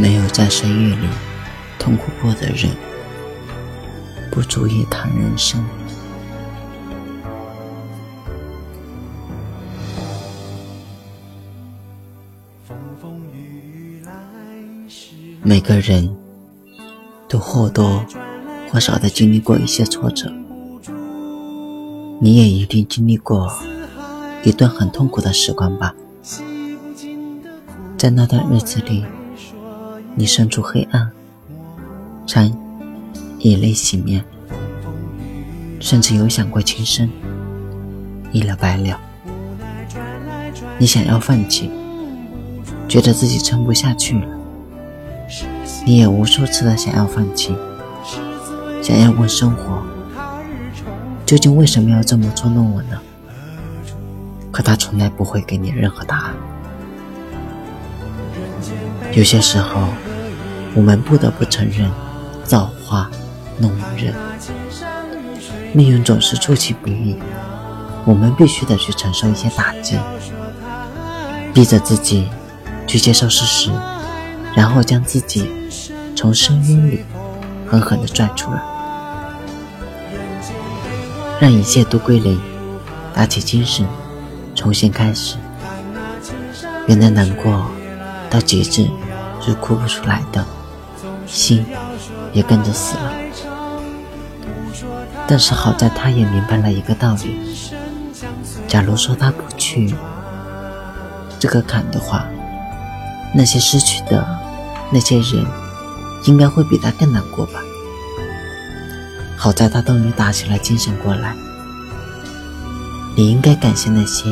没有在深夜里痛苦过的人，不足以谈人生。每个人都或多或少的经历过一些挫折，你也一定经历过一段很痛苦的时光吧？在那段日子里，你身处黑暗，常以泪洗面，甚至有想过轻生，一了百了。你想要放弃，觉得自己撑不下去了。你也无数次的想要放弃，想要问生活，究竟为什么要这么捉弄我呢？可他从来不会给你任何答案。有些时候，我们不得不承认，造化弄人，命运总是出其不意，我们必须得去承受一些打击，逼着自己去接受事实，然后将自己从深渊里狠狠地拽出来，让一切都归零，打起精神，重新开始。原来难过到极致。是哭不出来的，心也跟着死了。但是好在他也明白了一个道理：假如说他不去这个坎的话，那些失去的那些人，应该会比他更难过吧。好在他终于打起了精神过来。你应该感谢那些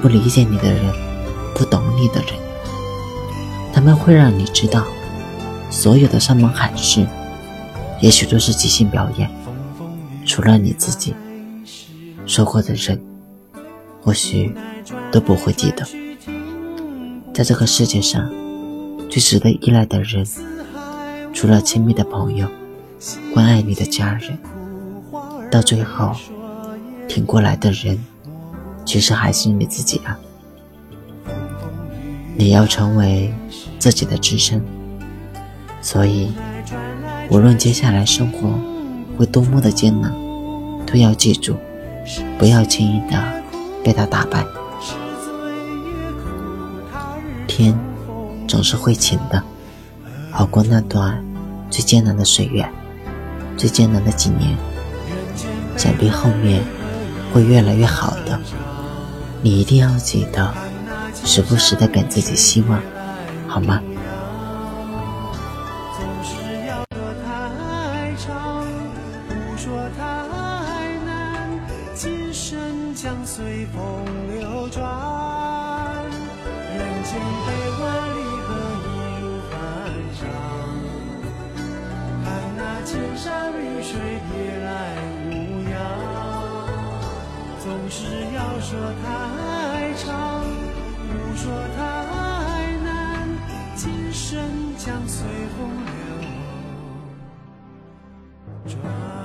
不理解你的人，不懂你的人。他们会让你知道，所有的山盟海誓，也许都是即兴表演。除了你自己，说过的人，或许都不会记得。在这个世界上，最值得依赖的人，除了亲密的朋友，关爱你的家人，到最后挺过来的人，其实还是你自己啊。你要成为自己的支撑，所以无论接下来生活会多么的艰难，都要记住，不要轻易的被他打败。天总是会晴的，好过那段最艰难的岁月，最艰难的几年，想必后面会越来越好的。你一定要记得。时不时的给自己希望，好吗？今生将随风流转。人间悲欢离合易如反掌，看那千山绿水别来无恙。总是要说太长。不说太难，今生将随风流转。